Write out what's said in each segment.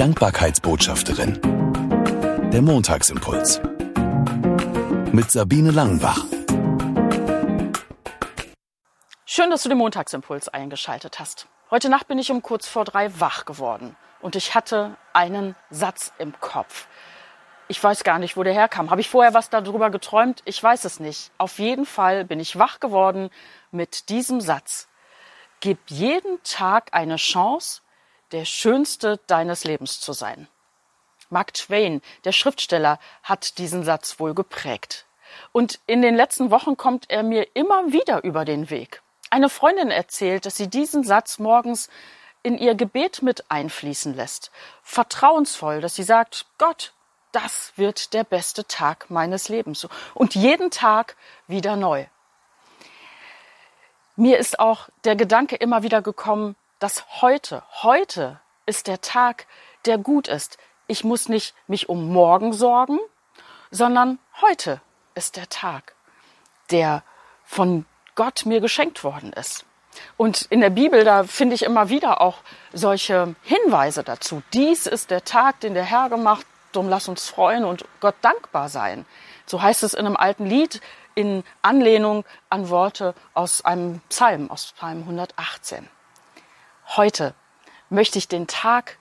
Dankbarkeitsbotschafterin. Der Montagsimpuls. Mit Sabine Langenbach. Schön, dass du den Montagsimpuls eingeschaltet hast. Heute Nacht bin ich um kurz vor drei wach geworden und ich hatte einen Satz im Kopf. Ich weiß gar nicht, wo der herkam. Habe ich vorher was darüber geträumt? Ich weiß es nicht. Auf jeden Fall bin ich wach geworden mit diesem Satz. Gib jeden Tag eine Chance, der schönste deines Lebens zu sein. Mark Twain, der Schriftsteller, hat diesen Satz wohl geprägt. Und in den letzten Wochen kommt er mir immer wieder über den Weg. Eine Freundin erzählt, dass sie diesen Satz morgens in ihr Gebet mit einfließen lässt. Vertrauensvoll, dass sie sagt, Gott, das wird der beste Tag meines Lebens. Und jeden Tag wieder neu. Mir ist auch der Gedanke immer wieder gekommen, dass heute, heute ist der Tag, der gut ist. Ich muss nicht mich um morgen sorgen, sondern heute ist der Tag, der von Gott mir geschenkt worden ist. Und in der Bibel, da finde ich immer wieder auch solche Hinweise dazu. Dies ist der Tag, den der Herr gemacht, drum lass uns freuen und Gott dankbar sein. So heißt es in einem alten Lied in Anlehnung an Worte aus einem Psalm, aus Psalm 118 heute möchte ich den Tag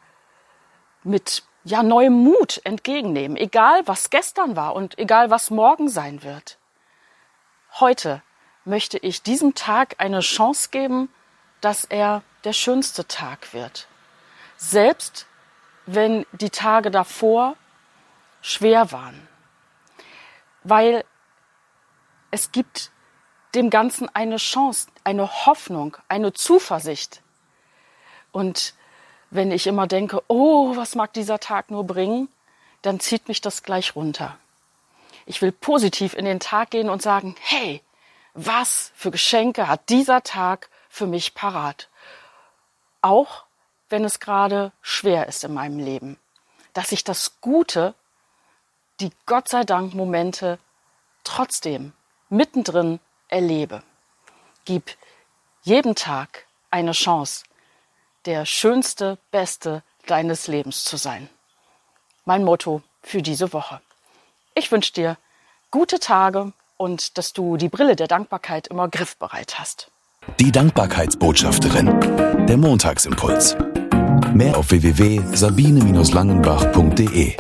mit ja neuem Mut entgegennehmen, egal was gestern war und egal was morgen sein wird. Heute möchte ich diesem Tag eine Chance geben, dass er der schönste Tag wird. Selbst wenn die Tage davor schwer waren. Weil es gibt dem Ganzen eine Chance, eine Hoffnung, eine Zuversicht, und wenn ich immer denke, oh, was mag dieser Tag nur bringen, dann zieht mich das gleich runter. Ich will positiv in den Tag gehen und sagen, hey, was für Geschenke hat dieser Tag für mich parat? Auch wenn es gerade schwer ist in meinem Leben, dass ich das Gute, die Gott sei Dank Momente trotzdem mittendrin erlebe. Gib jedem Tag eine Chance, der schönste, beste deines Lebens zu sein. Mein Motto für diese Woche. Ich wünsche dir gute Tage und dass du die Brille der Dankbarkeit immer griffbereit hast. Die Dankbarkeitsbotschafterin. Der Montagsimpuls. Mehr auf www.sabine-langenbach.de